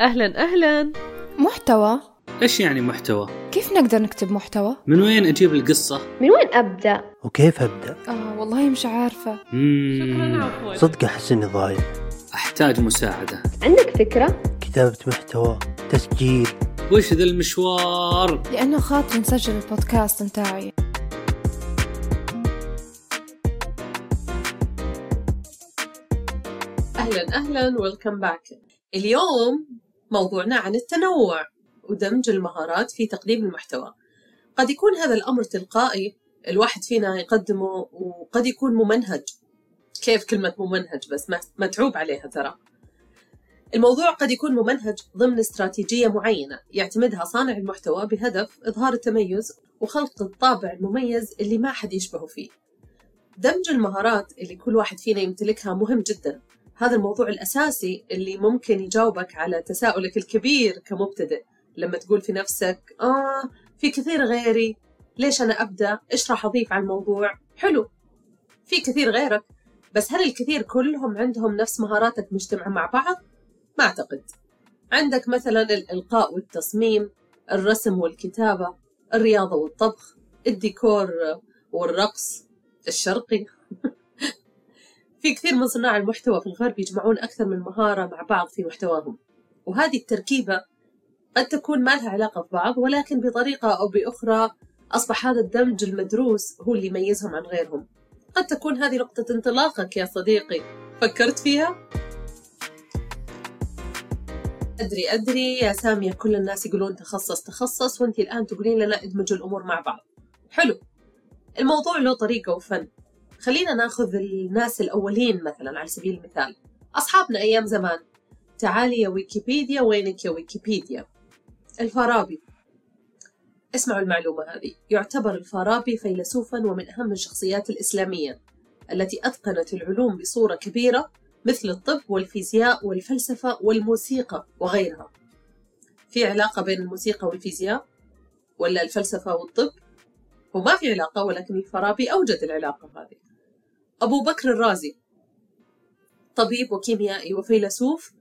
أهلا أهلا محتوى إيش يعني محتوى؟ كيف نقدر نكتب محتوى؟ من وين أجيب القصة؟ من وين أبدأ؟ وكيف أبدأ؟ آه والله مش عارفة. شكرا عفوا صدق أحس إني ضايع أحتاج مساعدة عندك فكرة؟ كتابة محتوى تسجيل وش ذا المشوار؟ لأنه خاطري نسجل البودكاست متاعي أهلا أهلا ويلكم باك اليوم موضوعنا عن التنوع ودمج المهارات في تقديم المحتوى. قد يكون هذا الأمر تلقائي الواحد فينا يقدمه وقد يكون ممنهج. كيف كلمة ممنهج بس؟ متعوب عليها ترى. الموضوع قد يكون ممنهج ضمن استراتيجية معينة يعتمدها صانع المحتوى بهدف إظهار التميز وخلق الطابع المميز اللي ما حد يشبهه فيه. دمج المهارات اللي كل واحد فينا يمتلكها مهم جدا. هذا الموضوع الأساسي اللي ممكن يجاوبك على تساؤلك الكبير كمبتدئ. لما تقول في نفسك آه في كثير غيري ليش أنا أبدأ؟ إيش راح أضيف على الموضوع؟ حلو. في كثير غيرك بس هل الكثير كلهم عندهم نفس مهاراتك مجتمعة مع بعض؟ ما أعتقد. عندك مثلا الإلقاء والتصميم الرسم والكتابة الرياضة والطبخ الديكور والرقص الشرقي. في كثير من صناع المحتوى في الغرب يجمعون أكثر من مهارة مع بعض في محتواهم. وهذه التركيبة قد تكون ما لها علاقة ببعض ولكن بطريقة أو بأخرى أصبح هذا الدمج المدروس هو اللي يميزهم عن غيرهم. قد تكون هذه نقطة انطلاقك يا صديقي. فكرت فيها؟ أدري أدري يا سامية كل الناس يقولون تخصص تخصص وأنت الآن تقولين لنا ادمجوا الأمور مع بعض. حلو. الموضوع له طريقة وفن. خلينا ناخذ الناس الأولين مثلا على سبيل المثال. أصحابنا أيام زمان. تعالي يا ويكيبيديا وينك يا ويكيبيديا؟ الفارابي. اسمعوا المعلومة هذه. يعتبر الفارابي فيلسوفا ومن أهم الشخصيات الإسلامية التي أتقنت العلوم بصورة كبيرة مثل الطب والفيزياء والفلسفة والموسيقى وغيرها. في علاقة بين الموسيقى والفيزياء؟ ولا الفلسفة والطب؟ وما في علاقة ولكن الفارابي أوجد العلاقة هذه. أبو بكر الرازي طبيب وكيميائي وفيلسوف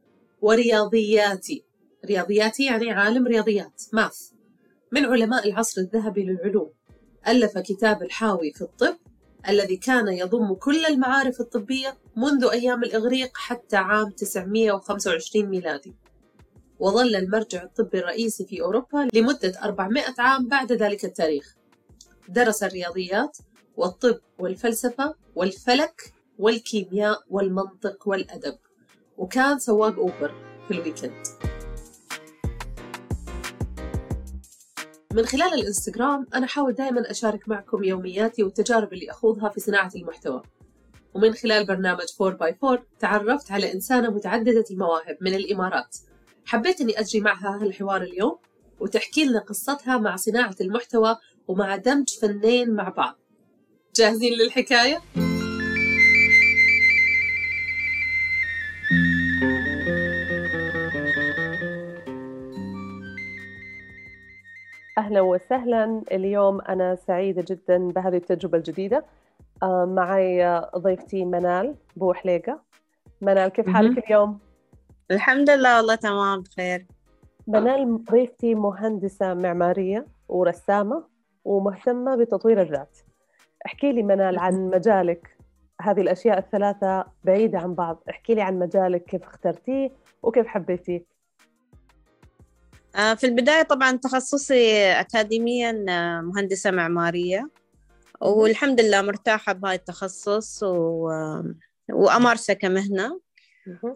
ورياضياتي رياضياتي يعني عالم رياضيات ماث. من علماء العصر الذهبي للعلوم. ألف كتاب الحاوي في الطب الذي كان يضم كل المعارف الطبية منذ أيام الإغريق حتى عام 925 ميلادي. وظل المرجع الطبي الرئيسي في أوروبا لمدة 400 عام بعد ذلك التاريخ. درس الرياضيات والطب والفلسفة والفلك والكيمياء والمنطق والأدب. وكان سواق أوبر في الويكند. من خلال الإنستغرام أنا أحاول دائما أشارك معكم يومياتي والتجارب اللي أخوضها في صناعة المحتوى. ومن خلال برنامج 4x4 تعرفت على إنسانة متعددة المواهب من الإمارات. حبيت أني أجري معها هالحوار اليوم وتحكي لنا قصتها مع صناعة المحتوى ومع دمج فنين مع بعض. جاهزين للحكاية؟ أهلا وسهلا. اليوم أنا سعيدة جدا بهذه التجربة الجديدة. آه، معي ضيفتي منال بوحليقة. منال كيف حالك اليوم؟ الحمد لله والله تمام بخير. منال ضيفتي مهندسة معمارية ورسامة ومهتمة بتطوير الذات. احكي لي منال عن مجالك. هذه الأشياء الثلاثة بعيدة عن بعض. احكي لي عن مجالك كيف اخترتيه وكيف حبيتيه؟ آه، في البداية طبعا تخصصي أكاديميا آه، مهندسة معمارية. والحمد لله مرتاحة بهاي التخصص و... وأمارسة كمهنة.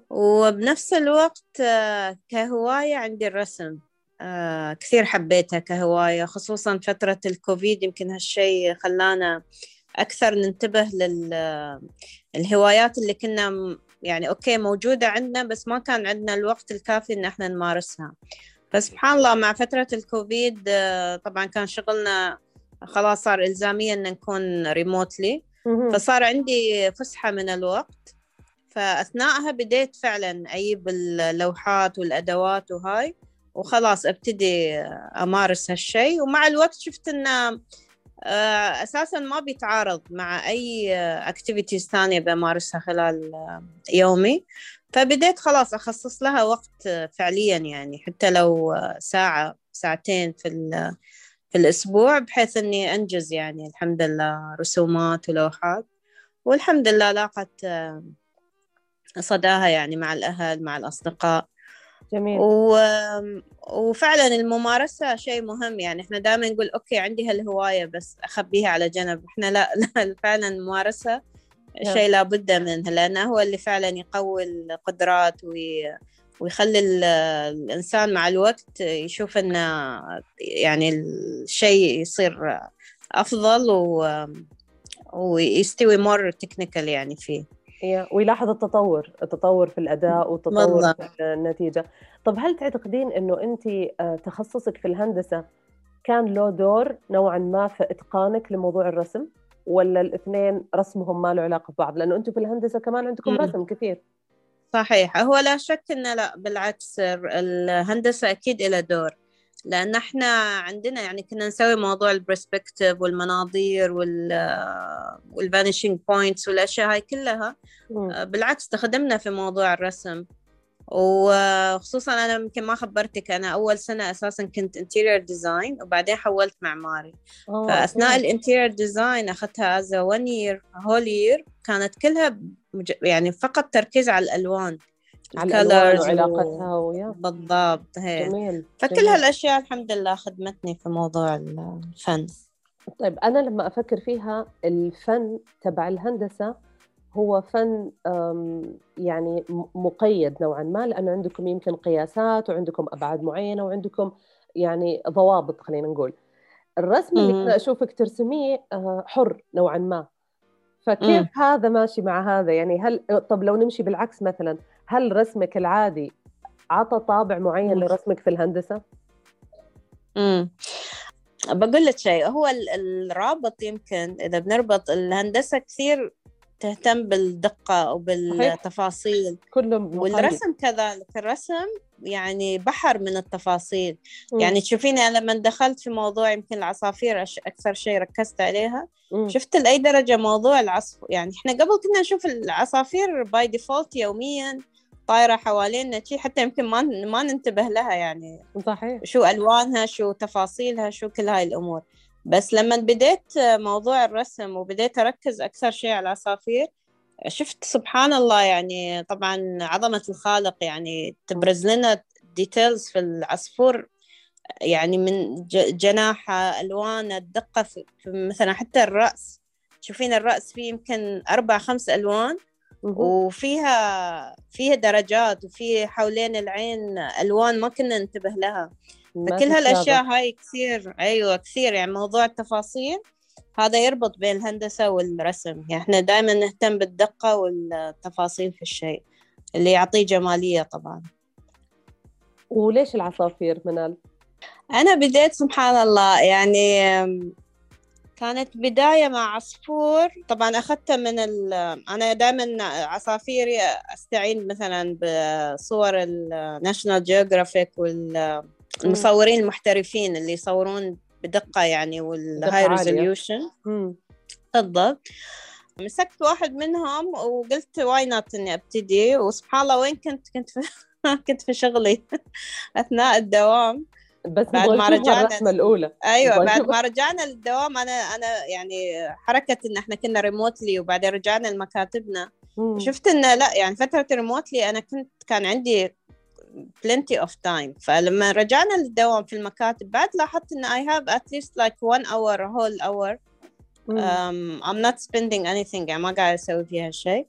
وبنفس الوقت آه، كهواية عندي الرسم. آه، كثير حبيتها كهواية خصوصا فترة الكوفيد يمكن هالشي خلانا أكثر ننتبه للهوايات اللي كنا يعني okay موجودة عندنا بس ما كان عندنا الوقت الكافي إن إحنا نمارسها. فسبحان الله مع فترة الكوفيد آه، طبعا كان شغلنا خلاص صار إلزاميا إن نكون remotely. فصار عندي فسحة من الوقت فأثناءها بديت فعلا أجيب اللوحات والأدوات وهاي. وخلاص أبتدي أمارس هالشي. ومع الوقت شفت إنه آه، أساسا ما بيتعارض مع أي اكتيفيتيز ثانية بمارسها خلال آه، يومي. فبديت خلاص أخصص لها وقت فعليا يعني. حتى لو ساعة ساعتين في في الأسبوع بحيث إني أنجز يعني الحمد لله رسومات ولوحات. والحمد لله لاقت آه، صداها يعني مع الأهل مع الأصدقاء. جميل. و... وفعلا الممارسة شيء مهم. يعني إحنا دائما نقول okay عندي هالهواية بس أخبيها على جنب. إحنا لا, لا فعلا الممارسة شيء لابد منه لأنه هو اللي فعلا يقوي القدرات وي... ويخلي ال- الإنسان مع الوقت يشوف إنه يعني الشيء يصير أفضل و... ويستوي more technical يعني فيه. ويلاحظ التطور التطور في الأداء والتطور. في النتيجة. طب هل تعتقدين إنه انت آه، تخصصك في الهندسة كان له دور نوعا ما في إتقانك لموضوع الرسم؟ ولا الاثنين رسمهم ما له علاقة ببعض؟ لأنه أنتم في الهندسة كمان عندكم مم. رسم كثير. صحيح. هو لا شك إنه لا بالعكس الهندسة أكيد لها دور. لأن إحنا عندنا يعني كنا نسوي موضوع ال perspective والمناظير وال وال vanishing points والأشياء هاي كلها مم. بالعكس استخدمنا في موضوع الرسم وخصوصا أنا يمكن ما خبرتك أنا أول سنة أساسا كنت interior design وبعدين حولت معماري آه، فأثناء okay. ال interior design أخذتها as 1 year whole year كانت كلها. يعني فقط تركيز على الألوان على و- وعلاقتها ويا بالضبط هي جميل فكل جميل. هالأشياء الحمد لله خدمتني في موضوع الفن طيب أنا لما أفكر فيها الفن تبع الهندسة هو فن يعني مقيد نوعا ما لأنه عندكم يمكن قياسات وعندكم أبعاد معينة وعندكم يعني ضوابط خلينا نقول الرسم اللي مم. أنا أشوفك ترسميه آه، حر نوعا ما فكيف مم. هذا ماشي مع هذا يعني هل طب لو نمشي بالعكس مثلا هل رسمك العادي عطى طابع معين. لرسمك في الهندسة؟ امم بقول لك شيء هو ال- الرابط يمكن إذا بنربط الهندسة كثير تهتم بالدقة وبالتفاصيل كله مقيد. والرسم كذلك الرسم يعني بحر من التفاصيل مم. يعني تشوفيني أنا لما دخلت في موضوع يمكن العصافير أكثر شيء ركزت عليها مم. شفت لأي درجة موضوع العصف يعني إحنا قبل كنا نشوف العصافير by default يوميا طايرة حوالينا شي حتى يمكن ما ما ننتبه لها يعني. صحيح. شو ألوانها شو تفاصيلها شو كل هاي الأمور. بس لما بديت موضوع الرسم وبديت أركز أكثر شيء على العصافير شفت سبحان الله يعني طبعا عظمة الخالق يعني تبرز لنا details في العصفور يعني من جناحة ألوانه الدقة في مثلا حتى الرأس. تشوفين الرأس فيه يمكن أربع خمس ألوان. مهم. وفيها فيها درجات وفي حوالين العين ألوان ما كنا ننتبه لها فكل. هالأشياء هاي كثير أيوه كثير يعني موضوع التفاصيل هذا يربط بين الهندسة والرسم يعني إحنا دائما نهتم بالدقة والتفاصيل في الشيء اللي يعطيه جمالية طبعا وليش العصافير منال؟ أنا بديت سبحان الله يعني كانت بداية مع عصفور. طبعا أخذته من ال أنا دائما عصافيري أستعين مثلا بصور ال National Geographic والمصورين المحترفين اللي يصورون بدقة يعني والهاي. Resolution. بالضبط مسكت واحد منهم وقلت why not إني أبتدي. وسبحان الله وين كنت؟ كنت في كنت في شغلي أثناء الدوام. بس بعد ما رجعنا- الرسمة الأولى. أيوه بعد ما رجعنا للدوام أنا أنا يعني حركة إن إحنا كنا remotely وبعدين رجعنا لمكاتبنا. شفت انه لا يعني فترة ريموتلي أنا كنت كان عندي plenty of time. فلما رجعنا للدوام في المكاتب بعد لاحظت إن I have at least like one hour whole hour. um, I'm not spending anything يعني ما قاعد أسوي فيها شيء.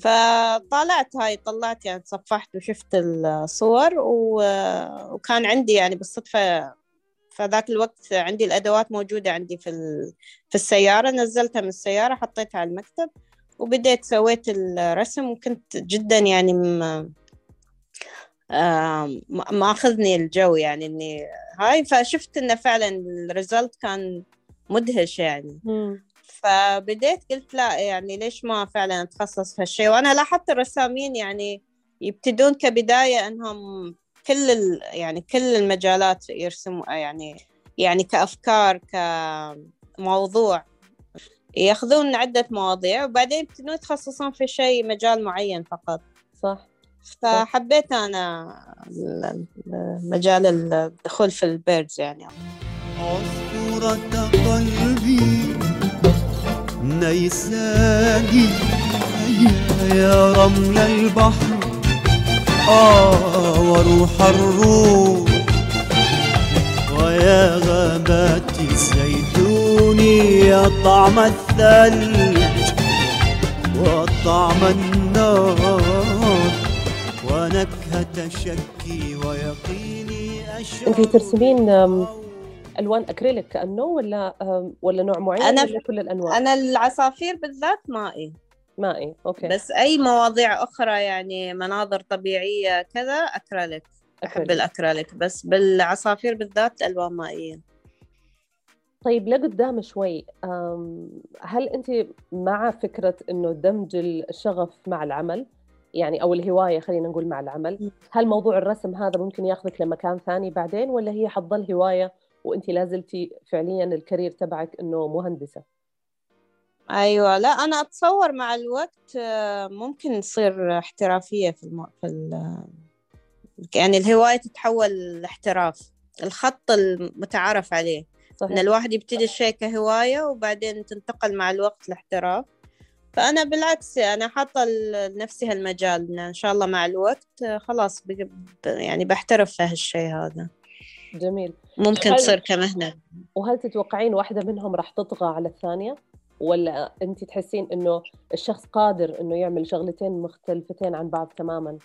فطالعت هاي طلعت يعني تصفحت وشفت الصور و... وكان عندي يعني بالصدفة فذاك الوقت عندي الأدوات موجودة عندي في ال... في السيارة نزلتها من السيارة حطيتها على المكتب وبديت سويت الرسم وكنت جدا يعني م... ما ماخذني الجو يعني إني هاي فشفت إنه فعلا ال result كان مدهش يعني مم. فبديت قلت لا يعني ليش ما فعلا أتخصص في هالشيء وأنا لاحظت الرسامين يعني يبتدون كبداية إنهم كل ال يعني كل المجالات يرسموا يعني يعني كأفكار كموضوع. يأخذون عدة مواضيع وبعدين يبتدون يتخصصون في شيء مجال معين فقط. صح. فحبيت ال- مجال الدخول في البيردز يعني. عصفورة قلبي نيساني يا رمل البحر. آه وروح الروح. ويا غابات الزيتون يا طعم الثلج. وطعم النار. ونكهة شكي ويقيني أشعر. انت ترسمين ألوان أكريليك كأنه ولا ولا نوع معين أنا- ولا كل الأنواع؟ أنا العصافير بالذات مائي. مائي أوكي. بس أي مواضيع أخرى يعني مناظر طبيعية كذا أكريليك. أحب أكريليك. الأكريليك بس بالعصافير بالذات ألوان مائية. طيب لقدام شوي هل أنت مع فكرة إنه دمج الشغف مع العمل؟ يعني أو الهواية خلينا نقول مع العمل. هل موضوع الرسم هذا ممكن ياخذك لمكان ثاني بعدين ولا هي حتضل هواية وانت لازلتي فعليا الكارير تبعك إنه مهندسة. أيوة لا أنا أتصور مع الوقت آه، ممكن تصير احترافية في الم... في ال... يعني الهواية تتحول لاحتراف. الخط المتعارف عليه. صحيح. الواحد يبتدي الشيء كهواية وبعدين تنتقل مع الوقت لاحتراف. فأنا بالعكس أنا حاطة ل- لنفسي هالمجال إن إن شاء الله مع الوقت آه، خلاص يعني بحترف في هالشيء هذا. جميل. ممكن هل- تصير كمهنة وهل تتوقعين واحدة منهم راح تطغى على الثانية؟ ولا أنت تحسين إنه الشخص قادر إنه يعمل شغلتين مختلفتين عن بعض تماما؟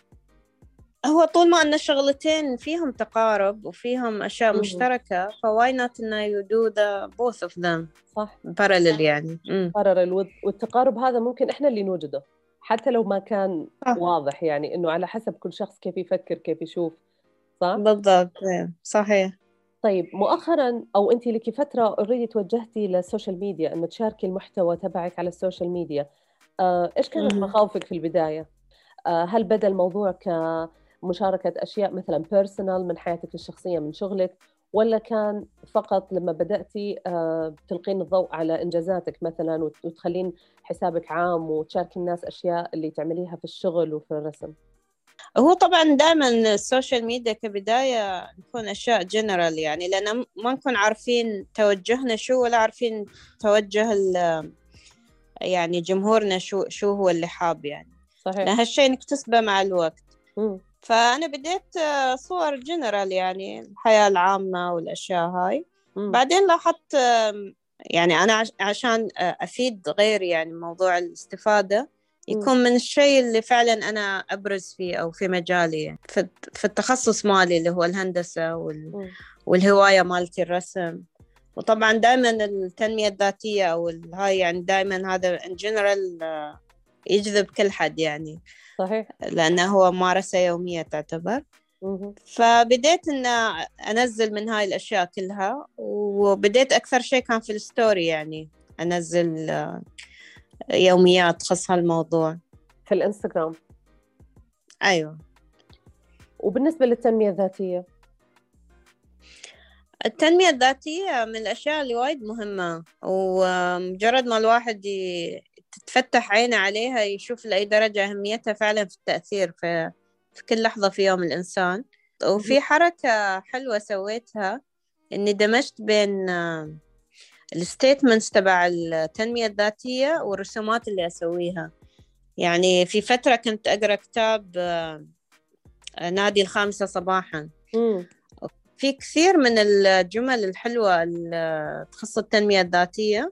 هو طول ما أن الشغلتين فيهم تقارب وفيهم أشياء مهم. مشتركة ف why not إنه you do the both of them. صح. Parallel يعني. مم. الود والتقارب هذا ممكن إحنا اللي نوجده. حتى لو ما كان صح. واضح يعني إنه على حسب كل شخص كيف يفكر كيف يشوف. صح؟ بالضبط إيه، صحيح. طيب مؤخرا أو انت لك فترة already توجهتي لل social media أنه تشاركي المحتوى تبعك على ال social media. آه، إيش كانت. مخاوفك في البداية؟ آه، هل بدا الموضوع كمشاركة أشياء مثلا personal من حياتك الشخصية من شغلك ولا كان فقط لما بدأتي آه، تلقين الضوء على إنجازاتك مثلا وت- وتخلين حسابك عام وتشاركي الناس أشياء اللي تعمليها في الشغل وفي الرسم؟ هو طبعا دائما ال social media كبداية نكون أشياء جنرال يعني لأن ما نكون عارفين توجهنا شو ولا عارفين توجه ال- يعني جمهورنا شو شو هو اللي حاب يعني لأن صحيح هالشيء نكتسبه مع الوقت مم. فأنا بديت آه، صور جنرال يعني الحياة العامة والأشياء هاي مم. بعدين لاحظت يعني أنا عش- عشان آه، أفيد غيري يعني موضوع الاستفادة يكون من الشيء اللي فعلا أنا أبرز فيه أو في مجالي. في التخصص مالي اللي هو الهندسة وال مم. والهواية مالتي الرسم وطبعا دائما التنمية الذاتية أو ال- هاي يعني دائما هذا general آه، يجذب كل حد يعني صحيح لأنه هو ممارسة يومية تعتبر. فبديت إن أنزل من هاي الأشياء كلها وبديت أكثر شيء كان في ال story يعني أنزل آه، يوميات تخص هالموضوع. في الإنستغرام. أيوة. وبالنسبة للتنمية الذاتية؟ التنمية الذاتية من الأشياء اللي وايد مهمة ومجرد ما الواحد تتفتح عينه عليها يشوف لأي درجة أهميتها فعلا في التأثير في, في كل لحظة في يوم الإنسان. وفي حركة حلوة سويتها إني دمجت بين الستيتمنتس تبع التنمية الذاتية والرسومات اللي أسويها. يعني في فترة كنت أقرأ كتاب آه، نادي الخامسة صباحا. في كثير من الجمل الحلوة اللي تخص التنمية الذاتية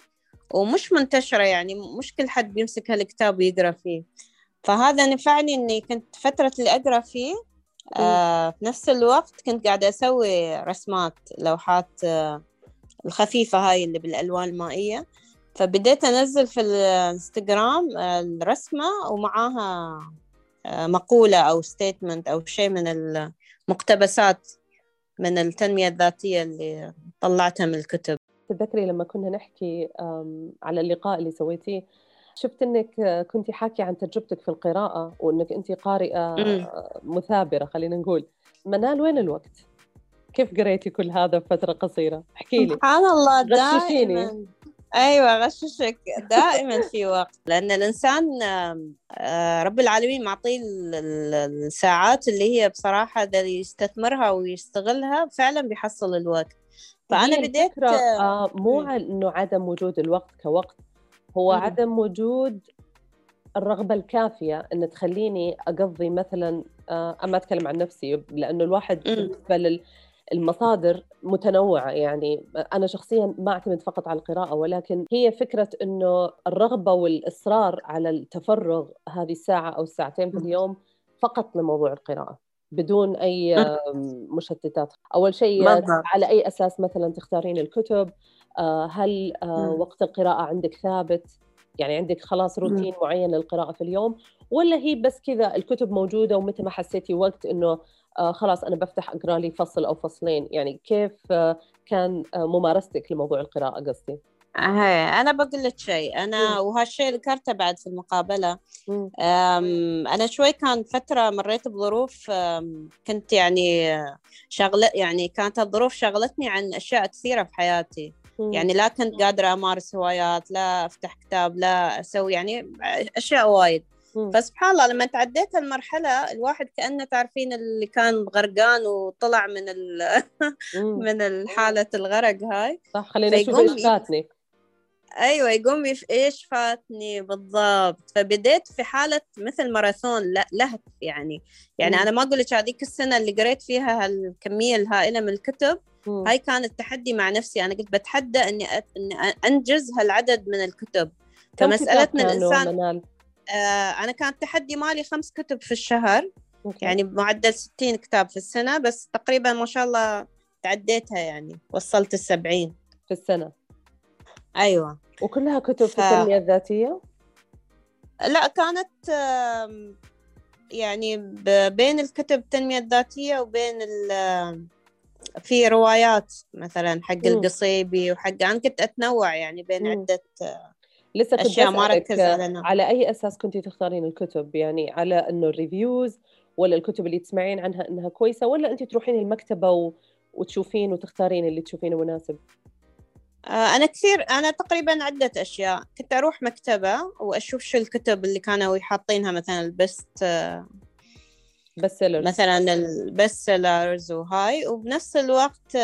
ومش منتشرة يعني مش كل حد بيمسك هالكتاب ويقرأ فيه. فهذا نفعني إني كنت فترة اللي أقرأ فيه آه في نفس الوقت كنت قاعدة أسوي رسمات لوحات آه الخفيفة هاي اللي بالألوان المائية. فبديت أنزل في الانستغرام آه، الرسمة ومعاها آه، مقولة أو statement أو شيء من المقتبسات من التنمية الذاتية اللي طلعتها من الكتب. تتذكري لما كنا نحكي على اللقاء اللي سويتيه شفت إنك آه، كنتي حاكي عن تجربتك في القراءة وإنك انت قارئة مثابرة خلينا نقول. منال وين الوقت؟ كيف قريتي كل هذا بفترة قصيرة؟ احكي لي سبحان الله. دائما أيوه غششك دائما في وقت لأن الإنسان آه، رب العالمين معطيه ال- ال- الساعات اللي هي بصراحة اذا يستثمرها ويستغلها فعلا بيحصل الوقت فأنا بديت آه مو إنه عدم وجود الوقت كوقت هو مم. عدم وجود الرغبة الكافية إن تخليني أقضي مثلا آه اما أتكلم عن نفسي لأنه الواحد مم. بالنسبة للمصادر متنوعة يعني أنا شخصيا ما أعتمد فقط على القراءة ولكن هي فكرة إنه الرغبة والإصرار على التفرغ هذه الساعة أو الساعتين في. اليوم فقط لموضوع القراءة بدون. آم، مشتتات أول شيء. على أي أساس مثلا تختارين الكتب آه، هل آه،. وقت القراءة عندك ثابت يعني عندك خلاص روتين معين للقراءة في اليوم ولا هي بس كذا الكتب موجودة ومتى ما حسيتي وقت إنه آه، خلاص أنا بفتح أقرأ لي فصل أو فصلين يعني كيف آه، كان آه، ممارستك لموضوع القراءة قصدي أنا بقول لك شيء أنا وهالشيء ذكرته بعد في. أم، أنا شوي كان فترة مريت بظروف كنت يعني شغلة يعني كانت الظروف شغلتني عن أشياء كثيرة في حياتي. يعني لا كنت قادرة أمارس هوايات لا أفتح كتاب لا أسوي يعني أشياء وايد. فسبحان الله لما تعديت المرحلة الواحد كأنه تعرفين اللي كان غرقان وطلع من ال... من حالة الغرق هاي. صح خلينا نشوف إيش فاتني. أيوه يقوم يف... إيش فاتني بالضبط. فبديت في حالة مثل ماراثون لهف يعني. يعني مم. أنا ما أقول لك هذيك السنة اللي قريت فيها هالكمية الهائلة من الكتب. مم. هاي كانت تحدي مع نفسي. أنا قلت بتحدى إني أنجز هالعدد من الكتب. فمسألة الإنسان أنا كان التحدي مالي خمس كتب في الشهر. يعني بمعدل 60 كتاب في السنة بس تقريبا ما شاء الله تعديتها يعني وصلت السبعين في السنة أيوه وكلها كتب في ف- التنمية الذاتية لا كانت يعني بين الكتب التنمية الذاتية وبين ال- في روايات مثلا حق. القصيبي وحق أنا كنت أتنوع يعني بين مم. عدة لسه كنت أشياء ما ركز على أي أساس كنتي تختارين الكتب؟ يعني على إنه الريفيوز ولا الكتب اللي تسمعين عنها إنها كويسة ولا أنت تروحين المكتبة و... وتشوفين وتختارين اللي تشوفينه مناسب؟ آه، أنا كثير أنا تقريبا عدة أشياء. كنت أروح مكتبة وأشوف شو الكتب اللي كانوا حاطينها مثلا البست best sellers مثلا ال best sellers وهاي. وبنفس الوقت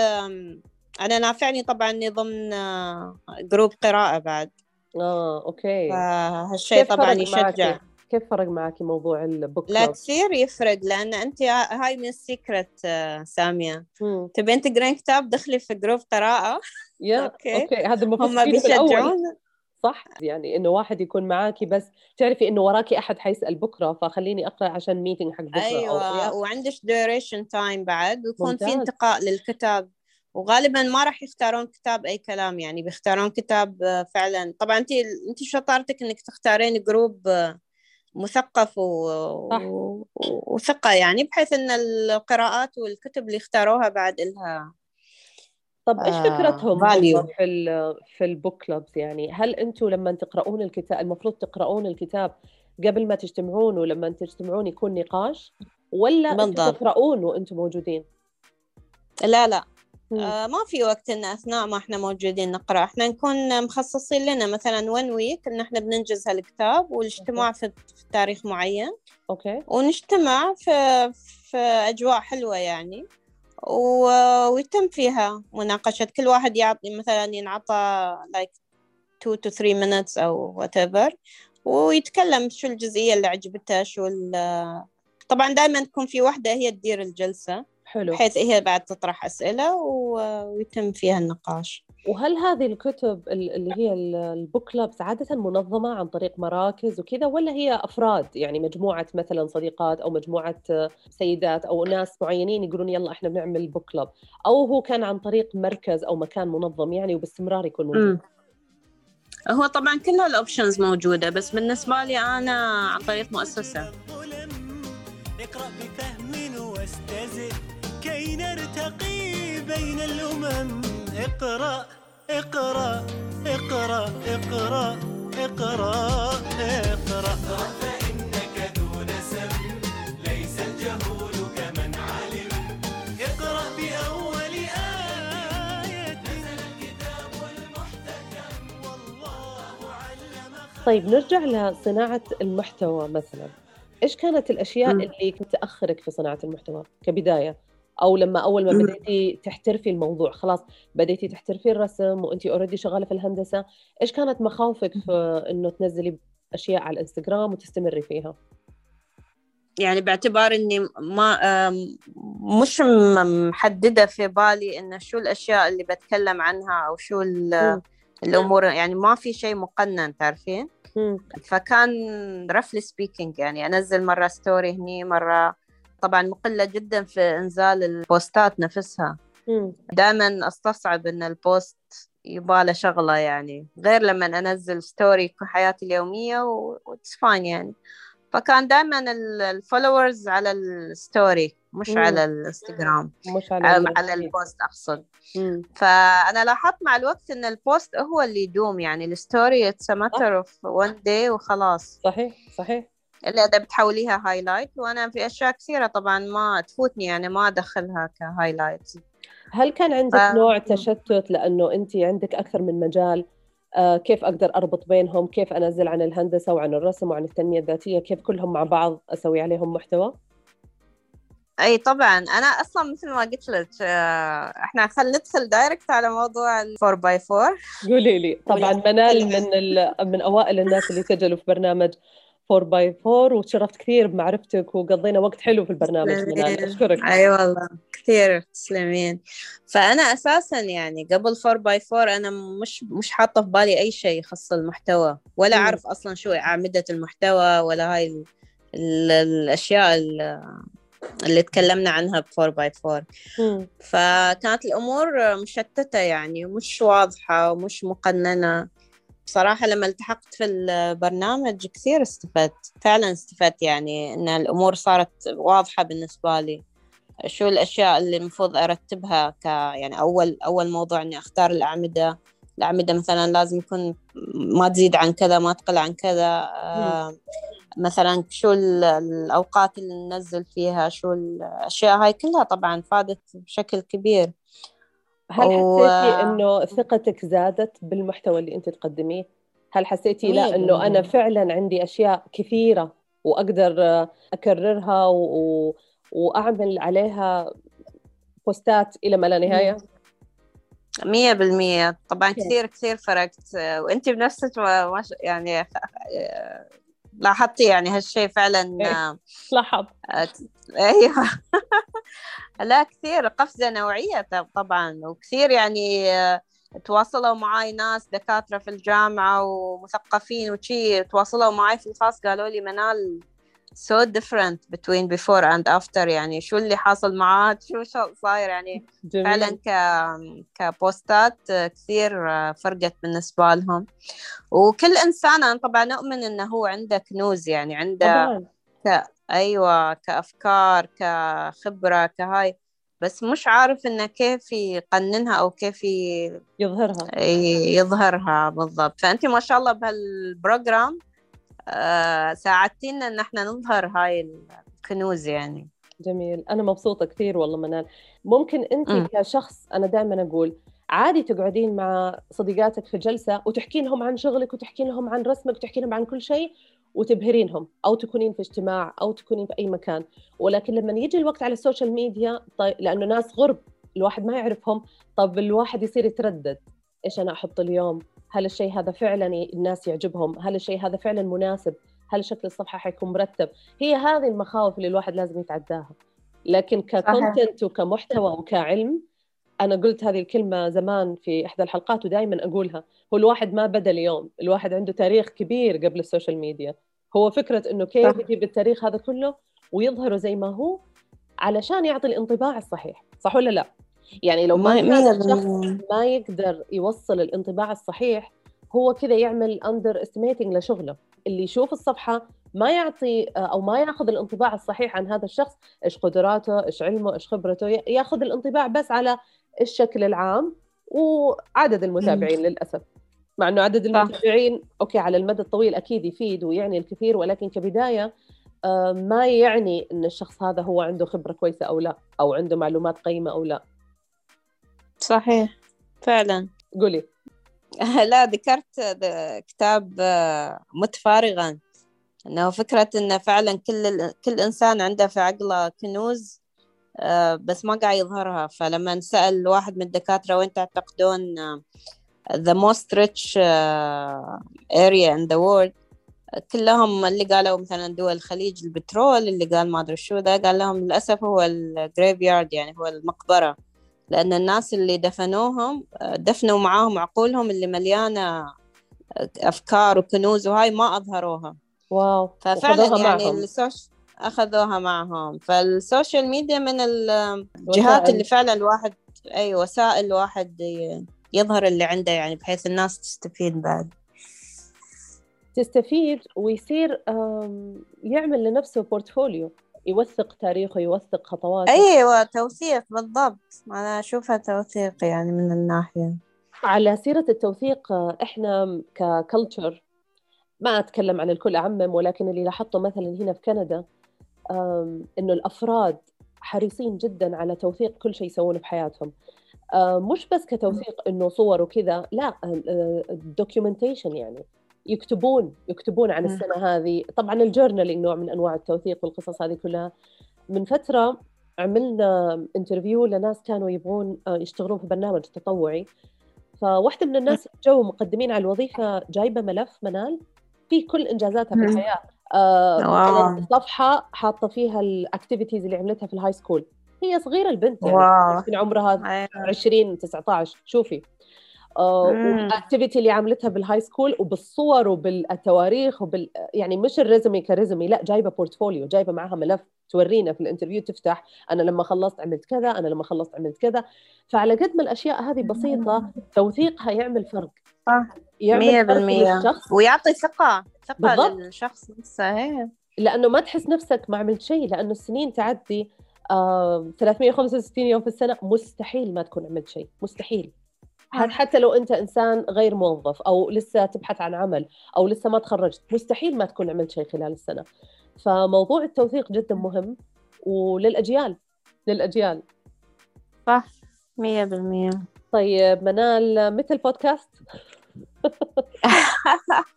أنا نافعني طبعا اني ضمن آه، group قراءة بعد. آه أوكي فهالشيء طبعا يشجع؟ كيف فرق معاكي موضوع ال book club؟ كثير يفرق لأن أنت هاي من ال secret آه، سامية. تبين تقرين كتاب دخلي في group قراءة يا أوكي. أوكي هذا المفروض هم. بيشجعون صح يعني إنه واحد يكون معاكي بس تعرفي إنه وراكي أحد حيسأل بكرة فخليني أقرأ عشان meeting حق بكرة أو أيوه وعندك duration time بعد ويكون في. انتقاء للكتاب وغالبا ما راح يختارون كتاب أي كلام يعني بيختارون كتاب آه، فعلا طبعا انت انت شطارتك إنك تختارين group آه، مثقف و... صح. و... وثقة يعني بحيث إن القراءات والكتب اللي اختاروها بعد إلها طب إيش آه، فكرتهم هم value. في ال في ال book clubs يعني هل أنتم لما تقرؤون الكتاب المفروض تقرؤون الكتاب قبل ما تجتمعون ولما تجتمعون يكون نقاش ولا. تقرؤون وأنتم موجودين؟ لا لا. آه ما في وقت إن أثناء ما إحنا موجودين نقرأ. إحنا نكون مخصصين لنا. مثلا one week إن إحنا بننجز هالكتاب والاجتماع في تاريخ معين. أوكي. ونجتمع في في أجواء حلوة يعني. و- ويتم فيها مناقشة. كل واحد يعطي مثلا ينعطى like 2 to 3 minutes أو whatever. ويتكلم شو الجزئية اللي عجبته شو ال- طبعا دائما تكون في وحدة هي تدير الجلسة. حلو. بحيث هي بعد تطرح أسئلة و- ويتم فيها النقاش. وهل هذه الكتب ال- اللي هي ال- ال book clubs عادة منظمة عن طريق مراكز وكذا ولا هي أفراد؟ يعني مجموعة مثلا صديقات أو مجموعة سيدات أو ناس معينين يقولون يلا إحنا بنعمل book club أو هو كان عن طريق مركز أو مكان منظم يعني وباستمرار يكون موجود. هو طبعا كل الأوبشنز موجودة بس بالنسبة لي أنا عن طريق مؤسسة. كي نرتقي بين الأمم. اقرأ اقرأ اقرأ اقرأ اقرأ اقرأ. فإنك ذو نسب ليس الجهول كمن علم. اقرأ بأول آية. نزل الكتاب المحتكم. طيب نرجع لصناعة المحتوى مثلا. إيش كانت الأشياء. اللي كنت تأخرك في صناعة المحتوى كبداية؟ أو لما أول ما. بديتي تحترفي الموضوع خلاص بديتي تحترفي الرسم وأنتي أوريدي شغالة في الهندسة إيش كانت مخاوفك في إنه تنزلي أشياء على الإنستغرام وتستمري فيها يعني باعتبار إني ما مش محددة في بالي إنه شو الأشياء اللي بتكلم عنها أو شو. الأمور يعني ما في شيء مقنن تعرفين. فكان roughly speaking يعني أنزل مرة story هني مرة طبعا مقلة جدا في إنزال البوستات نفسها. دائما أستصعب إن ال post يباله شغلة يعني غير لما أنزل story في حياتي اليومية that's fine يعني. فكان دائما ال followers على ال story مش مم. على الانستغرام مش على على, على ال post أقصد. مم. فأنا لاحظت مع الوقت إن ال post هو اللي يدوم يعني ال story it's matter of one day وخلاص. صحيح صحيح. الا إذا بتحوليها highlight وأنا في أشياء كثيرة طبعا ما تفوتني يعني ما أدخلها ك highlight هل كان عندك ف- نوع تشتت؟ لأنه أنت عندك أكثر من مجال. آه كيف أقدر أربط بينهم؟ كيف أنزل عن الهندسة وعن الرسم وعن التنمية الذاتية؟ كيف كلهم مع بعض أسوي عليهم محتوى؟ أي طبعا. أنا أصلا مثل ما قلت لك آه، إحنا خل ندخل direct على موضوع ال 4 by 4 قولي لي. طبعا منال من. من أوائل الناس اللي سجلوا في برنامج 4 by 4 وتشرفت كثير بمعرفتك وقضينا وقت حلو في البرنامج منال أشكرك أي والله. كثير تسلمين. فأنا أساسا يعني قبل 4 by 4 أنا مش مش حاطة في بالي أي شيء يخص المحتوى. ولا. أعرف أصلا شو اعمده المحتوى ولا هاي ال... ال... الأشياء ال- اللي تكلمنا عنها ب 4 by 4 مم. فكانت الأمور مشتتة يعني ومش واضحة ومش مقننة. بصراحة لما التحقت في البرنامج كثير استفدت فعلا استفدت يعني إن الأمور صارت واضحة بالنسبة لي. شو الأشياء اللي المفروض أرتبها ك يعني أول أول موضوع إني أختار الأعمدة. الأعمدة مثلا لازم يكون ما تزيد عن كذا ما تقل عن كذا. آه مثلا شو ال- الأوقات اللي ننزل فيها شو الأشياء هاي كلها طبعا فادت بشكل كبير. هل و- حسيتي إنه ثقتك زادت بالمحتوى اللي أنت تقدميه؟ هل حسيتي لا مية إنه أنا بالمية. فعلا عندي أشياء كثيرة وأقدر آه، أكررها و... و... وأعمل عليها بوستات إلى ما لا نهاية؟ مية بالمية طبعا؟ كثير كثير فرقت وانت بنفسك يعني آه، لاحظتي يعني هالشيء فعلا آه، لاحظ آه، أيوه. لا كثير قفزة نوعية ط- طبعا وكثير يعني آه، تواصلوا معي ناس دكاترة في الجامعة ومثقفين وشي تواصلوا معي في الخاص قالوا لي منال so different between before and after. يعني شو اللي حاصل معاك شو شو صاير؟ يعني جميل. فعلا ك كبوستات كثير فرقت بالنسبة لهم. وكل إنسان أنا طبعا أؤمن إنه هو عنده كنوز يعني عنده ك... أيوة كأفكار كخبرة كهاي. بس مش عارف إنه كيف يقننها أو كيف ي- يظهرها. يظهرها بالضبط. فأنت ما شاء الله بهالبروجرام آه، ساعدتينا إن إحنا نظهر هاي الكنوز يعني. جميل. أنا مبسوطة كثير والله منال. ممكن أنت مم. كشخص أنا دائما أقول عادي تقعدين مع صديقاتك في جلسة وتحكين لهم عن شغلك وتحكين لهم عن رسمك وتحكين لهم عن كل شيء وتبهرينهم أو تكونين في اجتماع أو تكونين في أي مكان. ولكن لما يجي الوقت على ال social media طيب لأنه ناس غرب الواحد ما يعرفهم طب الواحد يصير يتردد. إيش أنا أحط اليوم؟ هل الشيء هذا فعلا الناس يعجبهم؟ هل الشيء هذا فعلا مناسب؟ هل شكل الصفحة حيكون مرتب؟ هي هذه المخاوف اللي الواحد لازم يتعداها. لكن ك content وكمحتوى وكعلم أنا قلت هذه الكلمة زمان في إحدى الحلقات ودائما أقولها هو الواحد ما بدا اليوم. الواحد عنده تاريخ كبير قبل ال social media. هو فكرة إنه كيف. يجيب التاريخ هذا كله ويظهره زي ما هو علشان يعطي الانطباع الصحيح صح ولا لا؟ يعني لو ما مية الشخص. ما يقدر يوصل الانطباع الصحيح هو كذا يعمل underestimating لشغله. اللي يشوف الصفحة ما يعطي أو ما ياخذ الانطباع الصحيح عن هذا الشخص إيش قدراته إيش علمه إيش خبرته ياخذ الانطباع بس على الشكل العام وعدد المتابعين للأسف. مع إنه عدد المتابعين okay على المدى الطويل أكيد يفيد ويعني الكثير ولكن كبداية آه، ما يعني إن الشخص هذا هو عنده خبرة كويسة أو لا أو عنده معلومات قيمة أو لا. صحيح. فعلا. قولي. لا ذكرت كتاب آه، مت فارغا إنه فكرة انه فعلا كل كل إنسان عنده في عقله كنوز آه، بس ما قاعد يظهرها. فلما سأل واحد من الدكاترة وين تعتقدون آه، the most rich area in the world كلهم اللي قالوا مثلا دول الخليج البترول اللي قال ما أدري شو ذا قال لهم للأسف هو الجريف يارد يعني هو المقبرة. لأن الناس اللي دفنوهم آه، دفنوا معاهم عقولهم اللي مليانة آه، أفكار وكنوز وهاي ما أظهروها. واو. ففعلا يعني معهم. السوش أخذوها معهم. فال social media من الجهات. اللي فعلا الواحد أي وسائل الواحد يظهر اللي عنده يعني بحيث الناس تستفيد بعد. تستفيد ويصير يعمل لنفسه portfolio يوثق تاريخه يوثق خطواته. أيوه توثيق بالضبط. أنا أشوفها توثيق يعني من الناحية. على سيرة التوثيق آه، إحنا ك culture ما أتكلم عن الكل اعمم ولكن اللي لاحظته مثلا هنا في كندا إنه الأفراد حريصين جدا على توثيق كل شيء يسوونه في حياتهم آه، مش بس كتوثيق إنه صور وكذا لا ال documentation يعني. يكتبون يكتبون عن. السنة هذه طبعا ال journaling نوع من أنواع التوثيق والقصص هذه كلها من فترة عملنا interview لناس كانوا يبغون آه، يشتغلون في برنامج تطوعي فواحدة من الناس جو مقدمين على الوظيفة جايبة ملف منال فيه كل إنجازاتها في مم. الحياة آه صفحة حاطة فيها ال activities اللي عملتها في ال high school هي صغيرة البنت يعني واو. يمكن عمرها أيوة. 20 19 شوفي. وال activity اللي عملتها بال high school وبالصور وبالتواريخ وبال يعني مش ال résumé ك résumé لا جايبة portfolio جايبة معها ملف تورينا في الانترفيو تفتح أنا لما خلصت عملت كذا أنا لما خلصت عملت كذا. فعلى قد ما الأشياء هذه بسيطة توثيقها يعمل فرق. صح. يعمل مية فرق بالمية. للشخص. ويعطي ثقة ثقة بالضبط. للشخص نفسه هي لأنه ما تحس نفسك ما عملت شيء لأنه السنين تعدي آه 365 يوم في السنة مستحيل ما تكون عملت شيء مستحيل. حتى لو أنت إنسان غير موظف أو لسه تبحث عن عمل أو لسه ما تخرجت مستحيل ما تكون عملت شيء خلال السنة. فموضوع التوثيق جدا مهم وللأجيال للأجيال. صح مية بالمية. طيب منال متى البودكاست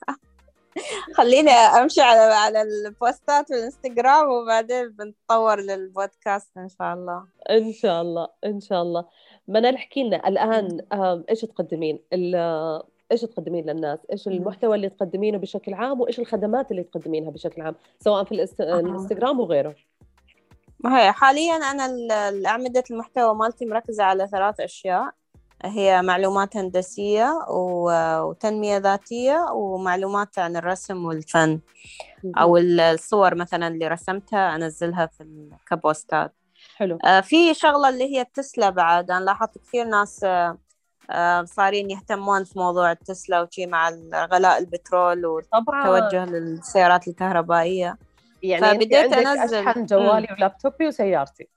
خليني أمشي على على البوستات والإنستغرام وبعدين بنتطور للبودكاست إن شاء الله. إن شاء الله إن شاء الله. منال احكي لنا الآن إيش تقدمين؟ ال- إيش تقدمين للناس؟ إيش المحتوى اللي تقدمينه بشكل عام؟ وإيش الخدمات اللي تقدمينها بشكل عام؟ سواء في الإست- الإنستغرام وغيره. هي حاليا أنا الاعمدة المحتوى مالتي مركزة على ثلاث أشياء. هي معلومات هندسية وتنمية ذاتية ومعلومات عن الرسم والفن. أو الصور مثلا اللي رسمتها أنزلها في كبوستات. حلو. آه، في شغلة اللي هي التسلا بعد. أنا لاحظت كثير ناس آه، آه، صارين يهتمون في موضوع التسلا وشي مع غلاء البترول طبعا. والتوجه للسيارات الكهربائية. يعني فبديت أنزل. أشحن جوالي ولابتوبي وسيارتي.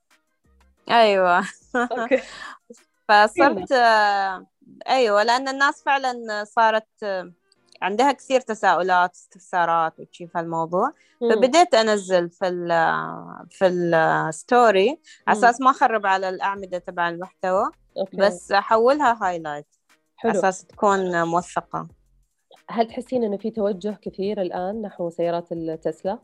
أيوة. أوكي. فصرت آه، أيوة لأن الناس فعلا صارت آه، عندها كثير تساؤلات استفسارات وشي في الموضوع. فبديت أنزل في ال في ال story على. أساس ما أخرب على الأعمدة تبع المحتوى okay بس أحولها highlight على أساس تكون موثقة هل تحسين إنه في توجه كثير الآن نحو سيارات التسلا؟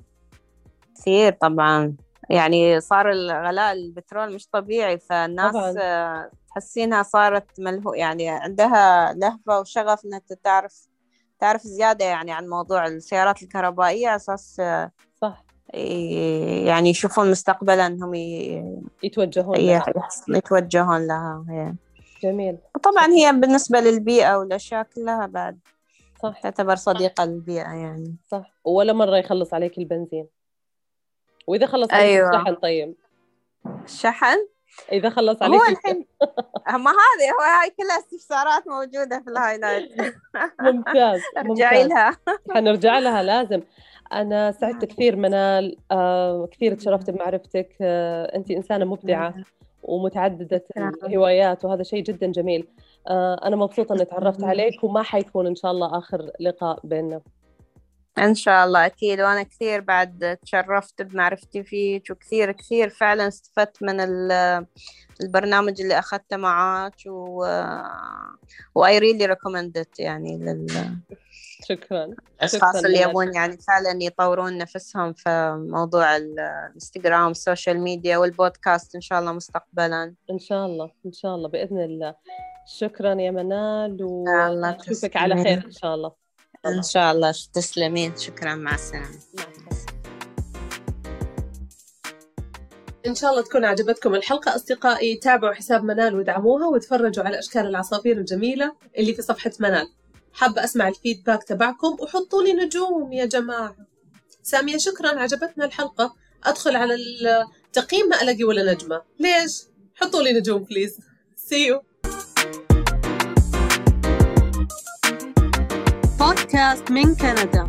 كثير طبعا يعني صار الغلاء البترول مش طبيعي فالناس طبعاً. تحسينها صارت ملهو يعني عندها لهفة وشغف إنها تعرف تعرف زيادة يعني عن موضوع السيارات الكهربائية؟ آه، صح. يعني يشوفون مستقبلا إنهم ي- يتوجهون لها. يتوجهون لها هي. جميل. وطبعا هي بالنسبة للبيئة والأشياء كلها بعد صح. تعتبر صديقة للبيئة يعني. صح. ولا مرة يخلص عليك البنزين. وإذا خلص أيوة. الشحن طيب. الشحن؟ إذا خلص عليك هو. الحين ما هذه هو هاي كلها استفسارات موجودة في الهايلايت. ممتاز ارجعي لها. حنرجع لها لازم. أنا سعدت كثير منال آه كثير تشرفت بمعرفتك. آه أنت إنسانة مبدعة ومتعددة الهوايات وهذا شيء جدا جميل. آه أنا مبسوطة أني تعرفت عليك وما حيكون إن شاء الله آخر لقاء بيننا. إن شاء الله أكيد. وأنا كثير بعد تشرفت بمعرفتي فيك وكثير كثير فعلا استفدت من ال- البرنامج اللي أخذته معاك و و I really recommend it يعني شكرا. للأشخاص شكراً اللي لك. يبون يعني فعلا يطورون نفسهم في موضوع ال- الانستغرام ال social media والبودكاست إن شاء الله مستقبلا. إن شاء الله إن شاء الله بإذن الله. شكرا يا منال ونشوفك على. خير إن شاء الله. إن شاء الله. تسلمين. شكرا. مع السلامة. إن شاء الله تكون عجبتكم الحلقة. أصدقائي تابعوا حساب منال وادعموها وتفرجوا على أشكال العصافير الجميلة اللي في صفحة منال. حابة أسمع الفيدباك تبعكم؟ وحطوا لي نجوم يا جماعة. سامية شكرا. عجبتنا الحلقة. أدخل على التقييم ما ألاقي ولا نجمة. ليش؟ حطوا لي نجوم بليز See you. بودكاست من كندا